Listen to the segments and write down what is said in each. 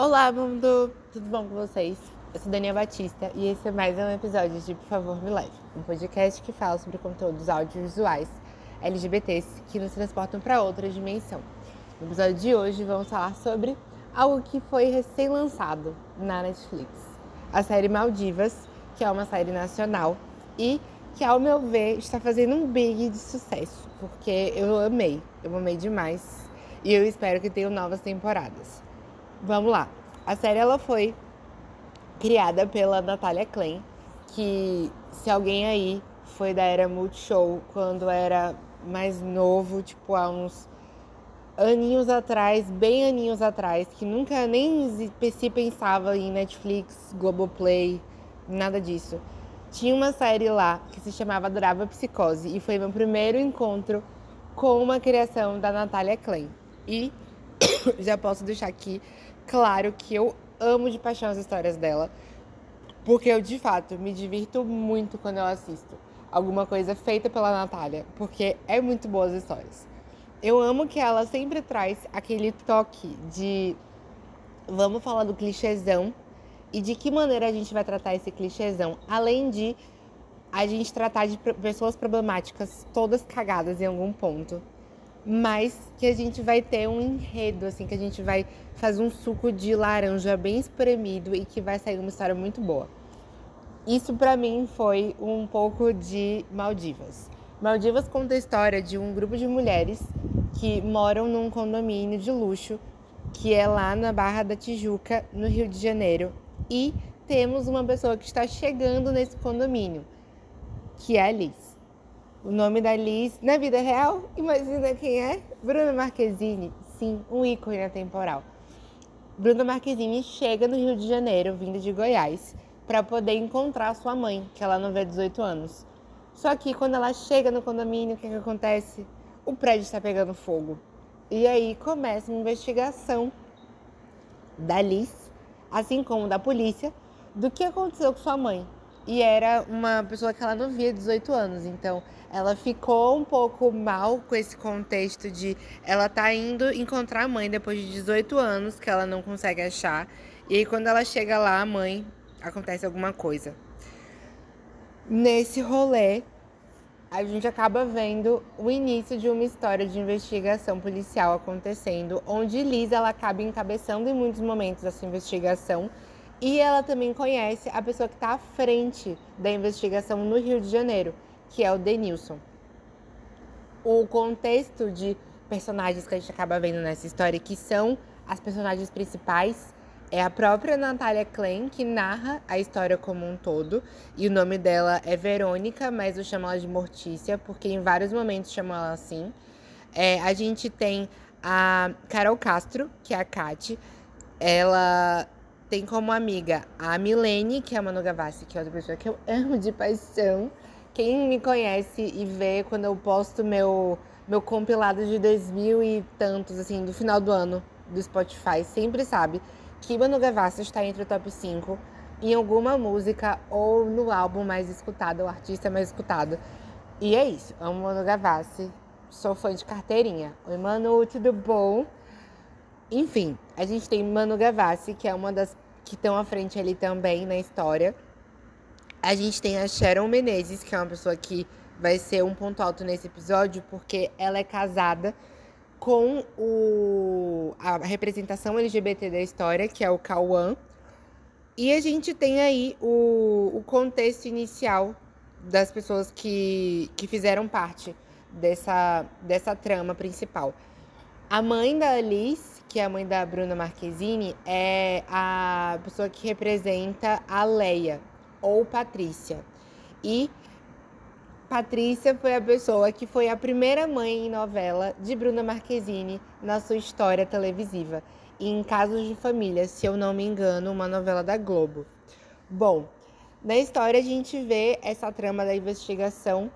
Olá, mundo! Tudo bom com vocês? Eu sou Daniela Batista e esse é mais um episódio de Por Favor Me Leve, um podcast que fala sobre conteúdos audiovisuais LGBTs que nos transportam para outra dimensão. No episódio de hoje vamos falar sobre algo que foi recém-lançado na Netflix, a série Maldivas, que é uma série nacional e que, ao meu ver, está fazendo um big de sucesso, porque eu amei, eu amei demais e eu espero que tenham novas temporadas. Vamos lá. A série ela foi criada pela Natália Klein, que se alguém aí foi da era Multishow quando era mais novo, tipo há uns aninhos atrás, bem aninhos atrás, que nunca nem se pensava em Netflix, Globoplay, nada disso. Tinha uma série lá que se chamava Adorava Psicose e foi meu primeiro encontro com uma criação da Natália Klein. E já posso deixar aqui Claro que eu amo de paixão as histórias dela, porque eu de fato me divirto muito quando eu assisto alguma coisa feita pela Natália, porque é muito boas histórias. Eu amo que ela sempre traz aquele toque de vamos falar do clichêzão e de que maneira a gente vai tratar esse clichêzão, além de a gente tratar de pessoas problemáticas todas cagadas em algum ponto mas que a gente vai ter um enredo, assim, que a gente vai fazer um suco de laranja bem espremido e que vai sair uma história muito boa. Isso para mim foi um pouco de Maldivas. Maldivas conta a história de um grupo de mulheres que moram num condomínio de luxo que é lá na Barra da Tijuca, no Rio de Janeiro, e temos uma pessoa que está chegando nesse condomínio, que é a Liz. O nome da Liz na vida real, imagina quem é? Bruna Marquezine. Sim, um ícone atemporal. Bruna Marquezine chega no Rio de Janeiro, vindo de Goiás, para poder encontrar sua mãe, que ela não vê há 18 anos. Só que quando ela chega no condomínio, o que, que acontece? O prédio está pegando fogo. E aí começa uma investigação da Liz, assim como da polícia, do que aconteceu com sua mãe. E era uma pessoa que ela não via 18 anos, então ela ficou um pouco mal com esse contexto de ela tá indo encontrar a mãe depois de 18 anos que ela não consegue achar. E aí quando ela chega lá, a mãe acontece alguma coisa. Nesse rolê, a gente acaba vendo o início de uma história de investigação policial acontecendo, onde Liz ela acaba encabeçando em muitos momentos essa investigação e ela também conhece a pessoa que está à frente da investigação no Rio de Janeiro, que é o Denilson. O contexto de personagens que a gente acaba vendo nessa história, que são as personagens principais, é a própria Natália Klein, que narra a história como um todo. E o nome dela é Verônica, mas eu chamo ela de Mortícia, porque em vários momentos chamo ela assim. É, a gente tem a Carol Castro, que é a Kate. Ela tem como amiga a Milene, que é a Manu Gavassi, que é outra pessoa que eu amo de paixão. Quem me conhece e vê quando eu posto meu, meu compilado de 2000 e tantos, assim, do final do ano do Spotify, sempre sabe que Manu Gavassi está entre o top 5 em alguma música ou no álbum mais escutado, o artista mais escutado. E é isso, amo Manu Gavassi, sou fã de carteirinha. Oi, Manu, tudo bom? Enfim, a gente tem Manu Gavassi, que é uma das que estão à frente ali também na história. A gente tem a Sharon Menezes, que é uma pessoa que vai ser um ponto alto nesse episódio, porque ela é casada com o, a representação LGBT da história, que é o Cauã. E a gente tem aí o, o contexto inicial das pessoas que, que fizeram parte dessa, dessa trama principal. A mãe da Alice, que é a mãe da Bruna Marquezine, é a pessoa que representa a Leia, ou Patrícia. E Patrícia foi a pessoa que foi a primeira mãe em novela de Bruna Marquezine na sua história televisiva. Em Casos de Família, se eu não me engano, uma novela da Globo. Bom, na história a gente vê essa trama da investigação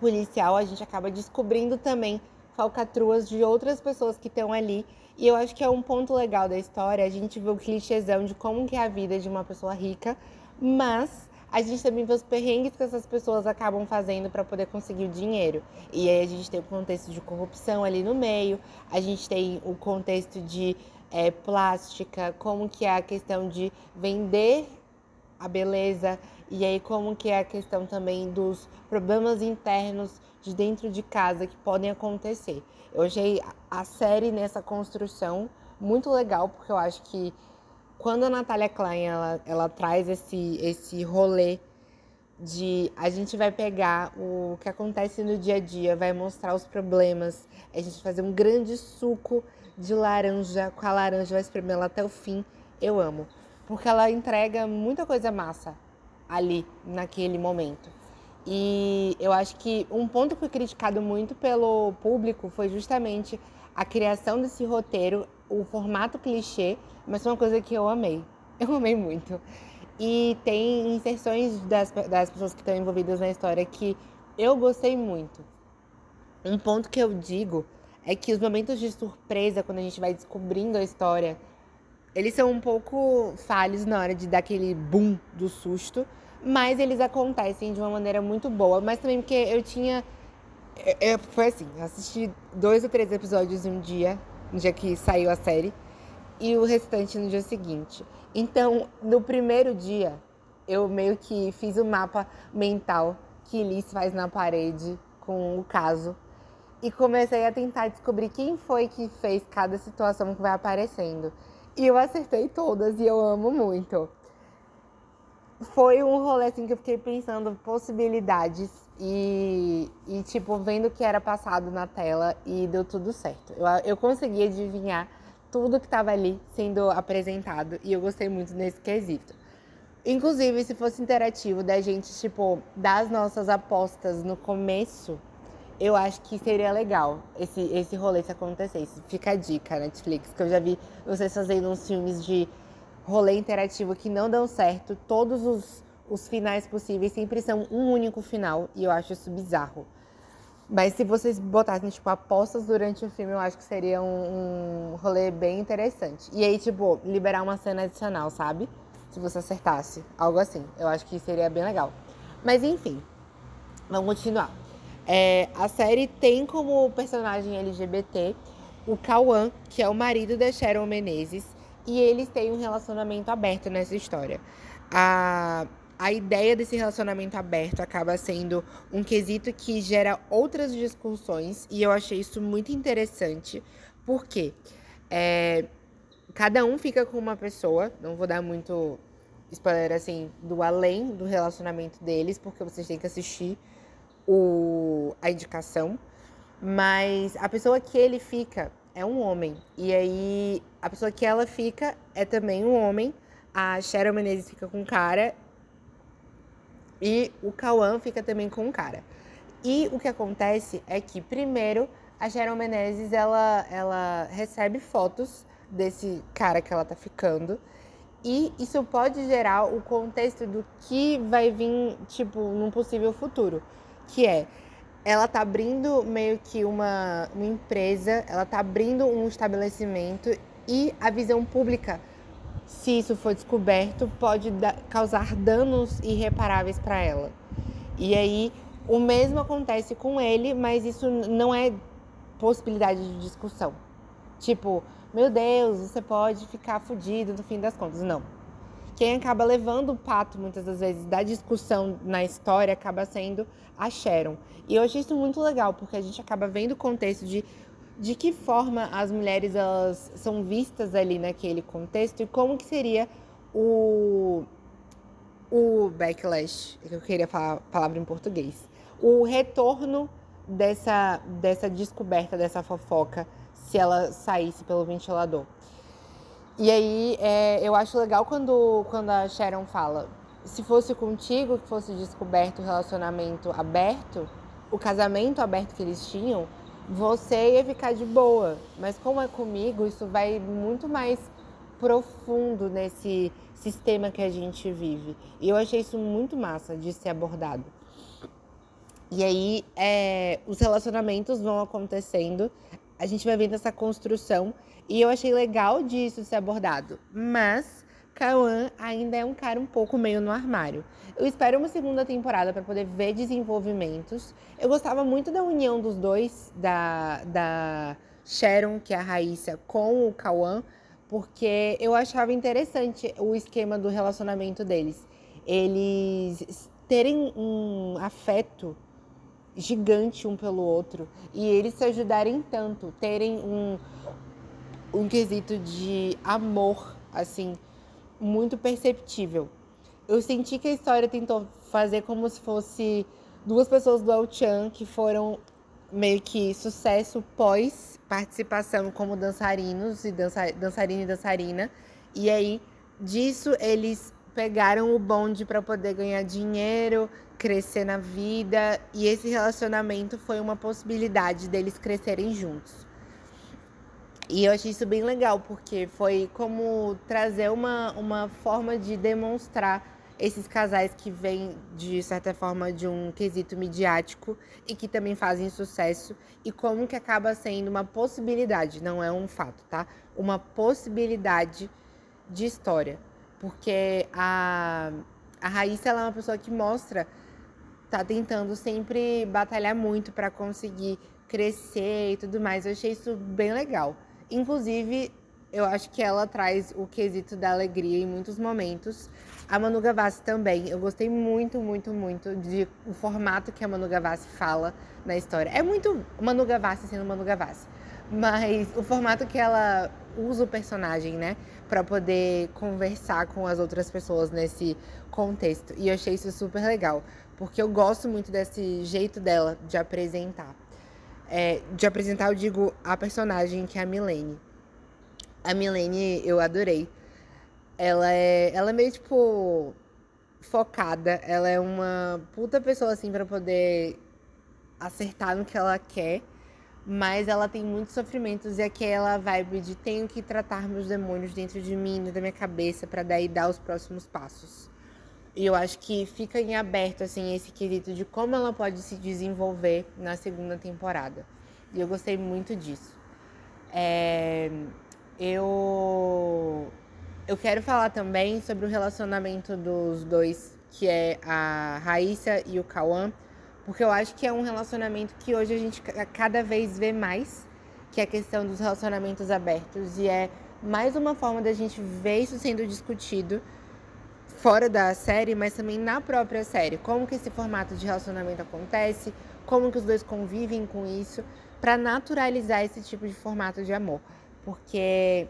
policial, a gente acaba descobrindo também falcatruas de outras pessoas que estão ali. E eu acho que é um ponto legal da história, a gente vê o clichêzão de como que é a vida de uma pessoa rica mas a gente também vê os perrengues que essas pessoas acabam fazendo para poder conseguir o dinheiro. E aí a gente tem o contexto de corrupção ali no meio, a gente tem o contexto de é, plástica, como que é a questão de vender a beleza e aí como que é a questão também dos problemas internos de dentro de casa que podem acontecer. Eu achei a série nessa construção muito legal porque eu acho que quando a Natália Klein ela, ela traz esse esse rolê de a gente vai pegar o que acontece no dia a dia, vai mostrar os problemas, a gente fazer um grande suco de laranja, com a laranja vai espremer ela até o fim. Eu amo, porque ela entrega muita coisa massa ali naquele momento. E eu acho que um ponto que foi criticado muito pelo público foi justamente a criação desse roteiro, o formato clichê, mas foi uma coisa que eu amei. Eu amei muito. E tem inserções das, das pessoas que estão envolvidas na história que eu gostei muito. Um ponto que eu digo é que os momentos de surpresa, quando a gente vai descobrindo a história, eles são um pouco falhos na hora de dar aquele boom do susto, mas eles acontecem de uma maneira muito boa. Mas também porque eu tinha. Eu, eu, foi assim, eu assisti dois ou três episódios em um dia, no dia que saiu a série, e o restante no dia seguinte. Então, no primeiro dia, eu meio que fiz o um mapa mental que Liz faz na parede com o caso e comecei a tentar descobrir quem foi que fez cada situação que vai aparecendo. E eu acertei todas e eu amo muito. Foi um rolê assim que eu fiquei pensando possibilidades e, e tipo, vendo o que era passado na tela e deu tudo certo. Eu, eu consegui adivinhar tudo que estava ali sendo apresentado e eu gostei muito nesse quesito. Inclusive, se fosse interativo da gente, tipo, dar as nossas apostas no começo, eu acho que seria legal esse, esse rolê se acontecesse. Fica a dica, Netflix, que eu já vi vocês fazendo uns filmes de rolê interativo que não dão certo. Todos os, os finais possíveis sempre são um único final e eu acho isso bizarro. Mas se vocês botassem, tipo, apostas durante o filme, eu acho que seria um, um rolê bem interessante. E aí, tipo, liberar uma cena adicional, sabe? Se você acertasse. Algo assim. Eu acho que seria bem legal. Mas enfim, vamos continuar. É, a série tem como personagem LGBT o Cauã, que é o marido da Sharon Menezes, e eles têm um relacionamento aberto nessa história. A, a ideia desse relacionamento aberto acaba sendo um quesito que gera outras discussões e eu achei isso muito interessante, porque é, cada um fica com uma pessoa, não vou dar muito spoiler assim do além do relacionamento deles, porque vocês têm que assistir o, a indicação, mas a pessoa que ele fica é um homem, e aí a pessoa que ela fica é também um homem. A Sharon Menezes fica com cara e o Cauã fica também com cara. E o que acontece é que, primeiro, a Sharon Menezes, ela, ela recebe fotos desse cara que ela tá ficando. E isso pode gerar o contexto do que vai vir, tipo, num possível futuro. Que é, ela tá abrindo meio que uma, uma empresa, ela tá abrindo um estabelecimento e a visão pública se isso for descoberto, pode da causar danos irreparáveis para ela. E aí, o mesmo acontece com ele, mas isso não é possibilidade de discussão. Tipo, meu Deus, você pode ficar fudido no fim das contas. Não. Quem acaba levando o pato, muitas das vezes, da discussão na história acaba sendo a Sharon. E eu achei isso muito legal, porque a gente acaba vendo o contexto de de que forma as mulheres elas são vistas ali naquele contexto e como que seria o o backlash, eu queria falar a palavra em português, o retorno dessa dessa descoberta dessa fofoca se ela saísse pelo ventilador. E aí é, eu acho legal quando quando a Sharon fala, se fosse contigo que fosse descoberto o relacionamento aberto, o casamento aberto que eles tinham, você ia ficar de boa. Mas como é comigo, isso vai muito mais profundo nesse sistema que a gente vive. E eu achei isso muito massa de ser abordado. E aí, é, os relacionamentos vão acontecendo, a gente vai vendo essa construção, e eu achei legal disso ser abordado. Mas Cauã ainda é um cara um pouco meio no armário. Eu espero uma segunda temporada para poder ver desenvolvimentos. Eu gostava muito da união dos dois, da, da Sharon, que é a Raíssa, com o Cauã, porque eu achava interessante o esquema do relacionamento deles. Eles terem um afeto gigante um pelo outro e eles se ajudarem tanto, terem um, um quesito de amor, assim, muito perceptível. Eu senti que a história tentou fazer como se fosse duas pessoas do El Chan que foram meio que sucesso pós participação como dançarinos e dança, dançarina e dançarina. E aí, disso, eles pegaram o bonde para poder ganhar dinheiro, crescer na vida. E esse relacionamento foi uma possibilidade deles crescerem juntos. E eu achei isso bem legal, porque foi como trazer uma, uma forma de demonstrar esses casais que vêm, de certa forma, de um quesito midiático e que também fazem sucesso e como que acaba sendo uma possibilidade, não é um fato, tá? Uma possibilidade de história. Porque a, a Raíssa ela é uma pessoa que mostra, tá tentando sempre batalhar muito para conseguir crescer e tudo mais. Eu achei isso bem legal. Inclusive, eu acho que ela traz o quesito da alegria em muitos momentos. A Manu Gavassi também. Eu gostei muito, muito, muito de o formato que a Manu Gavassi fala na história. É muito Manu Gavassi sendo Manu Gavassi. Mas o formato que ela usa o personagem, né? Pra poder conversar com as outras pessoas nesse contexto. E eu achei isso super legal. Porque eu gosto muito desse jeito dela de apresentar. É, de apresentar, eu digo, a personagem que é a Milene. A Milene eu adorei. Ela é, ela é meio tipo focada, ela é uma puta pessoa assim para poder acertar no que ela quer, mas ela tem muitos sofrimentos e aquela vibe de tenho que tratar meus demônios dentro de mim, dentro da minha cabeça para daí dar os próximos passos. E eu acho que fica em aberto assim esse quesito de como ela pode se desenvolver na segunda temporada. E eu gostei muito disso. É eu eu quero falar também sobre o relacionamento dos dois, que é a Raíssa e o Cauã, porque eu acho que é um relacionamento que hoje a gente cada vez vê mais, que é a questão dos relacionamentos abertos e é mais uma forma da gente ver isso sendo discutido fora da série, mas também na própria série. Como que esse formato de relacionamento acontece, como que os dois convivem com isso, para naturalizar esse tipo de formato de amor porque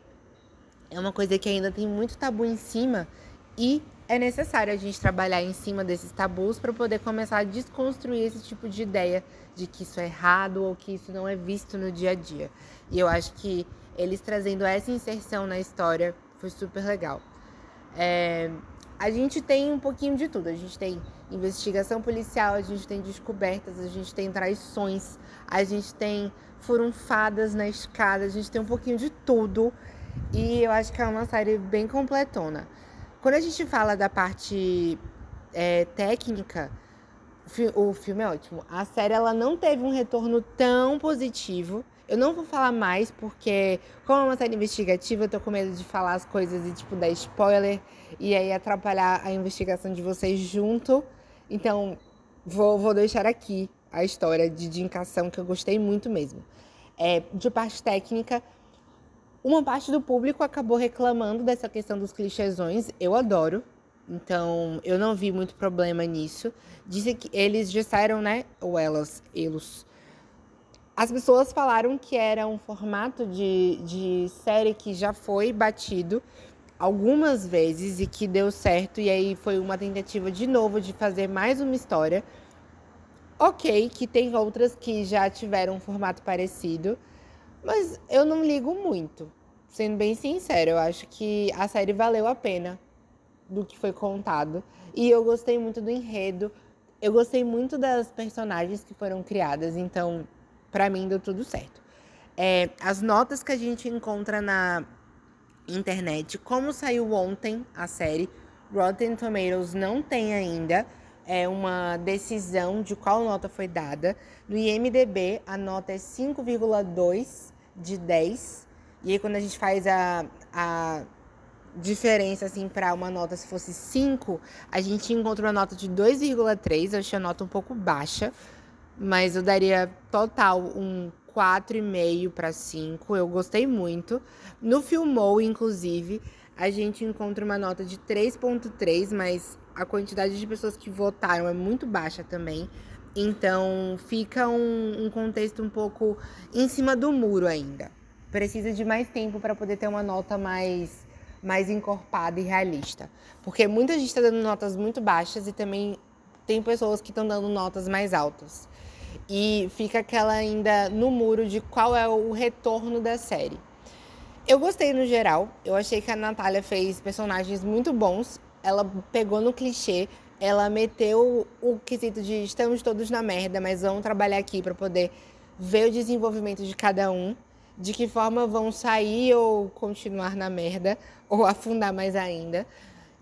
é uma coisa que ainda tem muito tabu em cima e é necessário a gente trabalhar em cima desses tabus para poder começar a desconstruir esse tipo de ideia de que isso é errado ou que isso não é visto no dia a dia. E eu acho que eles trazendo essa inserção na história foi super legal. É, a gente tem um pouquinho de tudo. A gente tem investigação policial, a gente tem descobertas, a gente tem traições, a gente tem furunfadas na escada, a gente tem um pouquinho de tudo. E eu acho que é uma série bem completona. Quando a gente fala da parte é, técnica, o filme é ótimo. A série ela não teve um retorno tão positivo. Eu não vou falar mais porque, como é uma série investigativa, eu tô com medo de falar as coisas e, tipo, dar spoiler e aí atrapalhar a investigação de vocês junto. Então, vou, vou deixar aqui a história de, de que eu gostei muito mesmo. É, de parte técnica, uma parte do público acabou reclamando dessa questão dos clichêsões. Eu adoro, então eu não vi muito problema nisso. Disse que eles disseram, né? Ou elas, eles. As pessoas falaram que era um formato de, de série que já foi batido algumas vezes e que deu certo, e aí foi uma tentativa de novo de fazer mais uma história. Ok, que tem outras que já tiveram um formato parecido, mas eu não ligo muito. Sendo bem sincero, eu acho que a série valeu a pena do que foi contado. E eu gostei muito do enredo. Eu gostei muito das personagens que foram criadas, então, para mim, deu tudo certo. É, as notas que a gente encontra na internet, como saiu ontem a série, Rotten Tomatoes não tem ainda é uma decisão de qual nota foi dada. No IMDB, a nota é 5,2 de 10. E aí, quando a gente faz a, a diferença assim para uma nota se fosse 5, a gente encontra uma nota de 2,3. Eu achei a nota um pouco baixa. mas eu daria total um 4,5 para 5. Eu gostei muito. No Filmou, inclusive, a gente encontra uma nota de 3,3, mas a quantidade de pessoas que votaram é muito baixa também. Então fica um, um contexto um pouco em cima do muro ainda. Precisa de mais tempo para poder ter uma nota mais, mais encorpada e realista. Porque muita gente está dando notas muito baixas e também tem pessoas que estão dando notas mais altas. E fica aquela ainda no muro de qual é o retorno da série. Eu gostei no geral. Eu achei que a Natália fez personagens muito bons. Ela pegou no clichê, ela meteu o quesito de estamos todos na merda, mas vamos trabalhar aqui para poder ver o desenvolvimento de cada um, de que forma vão sair ou continuar na merda, ou afundar mais ainda.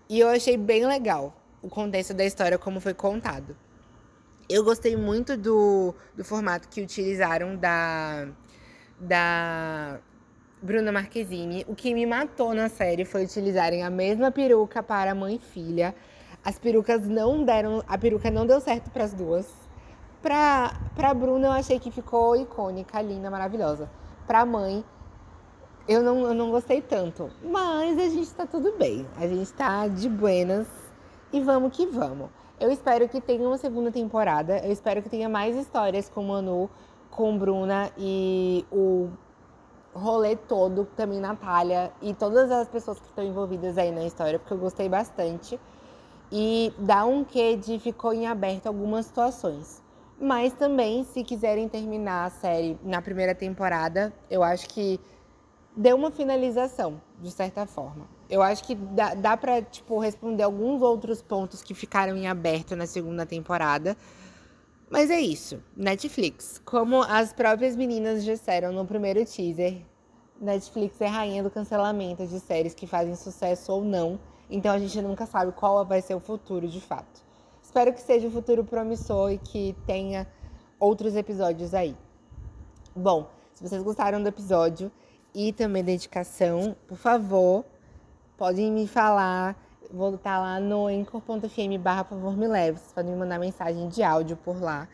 E eu achei bem legal o contexto da história como foi contado. Eu gostei muito do, do formato que utilizaram da, da Bruna Marquezine. O que me matou na série foi utilizarem a mesma peruca para mãe e filha. As perucas não deram. A peruca não deu certo para as duas. Pra, pra Bruna, eu achei que ficou icônica, linda, maravilhosa. Pra mãe, eu não, eu não gostei tanto. Mas a gente tá tudo bem. A gente tá de buenas. E vamos que vamos. Eu espero que tenha uma segunda temporada. Eu espero que tenha mais histórias com Manu, com Bruna e o rolê todo, também Natália e todas as pessoas que estão envolvidas aí na história, porque eu gostei bastante. E dá um quê de ficou em aberto algumas situações. Mas também, se quiserem terminar a série na primeira temporada, eu acho que deu uma finalização, de certa forma. Eu acho que dá, dá pra, tipo, responder alguns outros pontos que ficaram em aberto na segunda temporada. Mas é isso. Netflix. Como as próprias meninas disseram no primeiro teaser, Netflix é rainha do cancelamento de séries que fazem sucesso ou não. Então a gente nunca sabe qual vai ser o futuro de fato. Espero que seja um futuro promissor e que tenha outros episódios aí. Bom, se vocês gostaram do episódio e também da indicação, por favor, podem me falar. Vou estar lá no encor.fm barra favor me leve. Vocês podem me mandar mensagem de áudio por lá.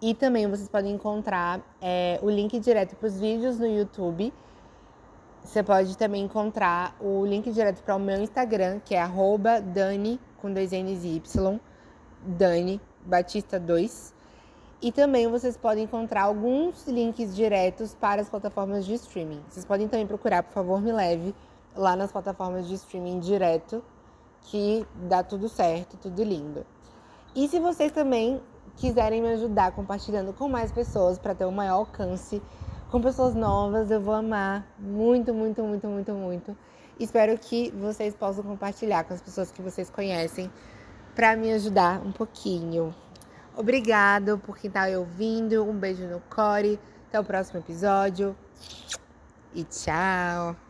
E também vocês podem encontrar é, o link direto para os vídeos no YouTube você pode também encontrar o link direto para o meu Instagram, que é Dani, com dois N's e Y, Dani Batista 2. E também vocês podem encontrar alguns links diretos para as plataformas de streaming. Vocês podem também procurar, por favor, me leve lá nas plataformas de streaming direto, que dá tudo certo, tudo lindo. E se vocês também quiserem me ajudar compartilhando com mais pessoas para ter um maior alcance com pessoas novas. Eu vou amar muito, muito, muito, muito, muito. Espero que vocês possam compartilhar com as pessoas que vocês conhecem para me ajudar um pouquinho. Obrigado por quem tá ouvindo. Um beijo no core. Até o próximo episódio. E tchau.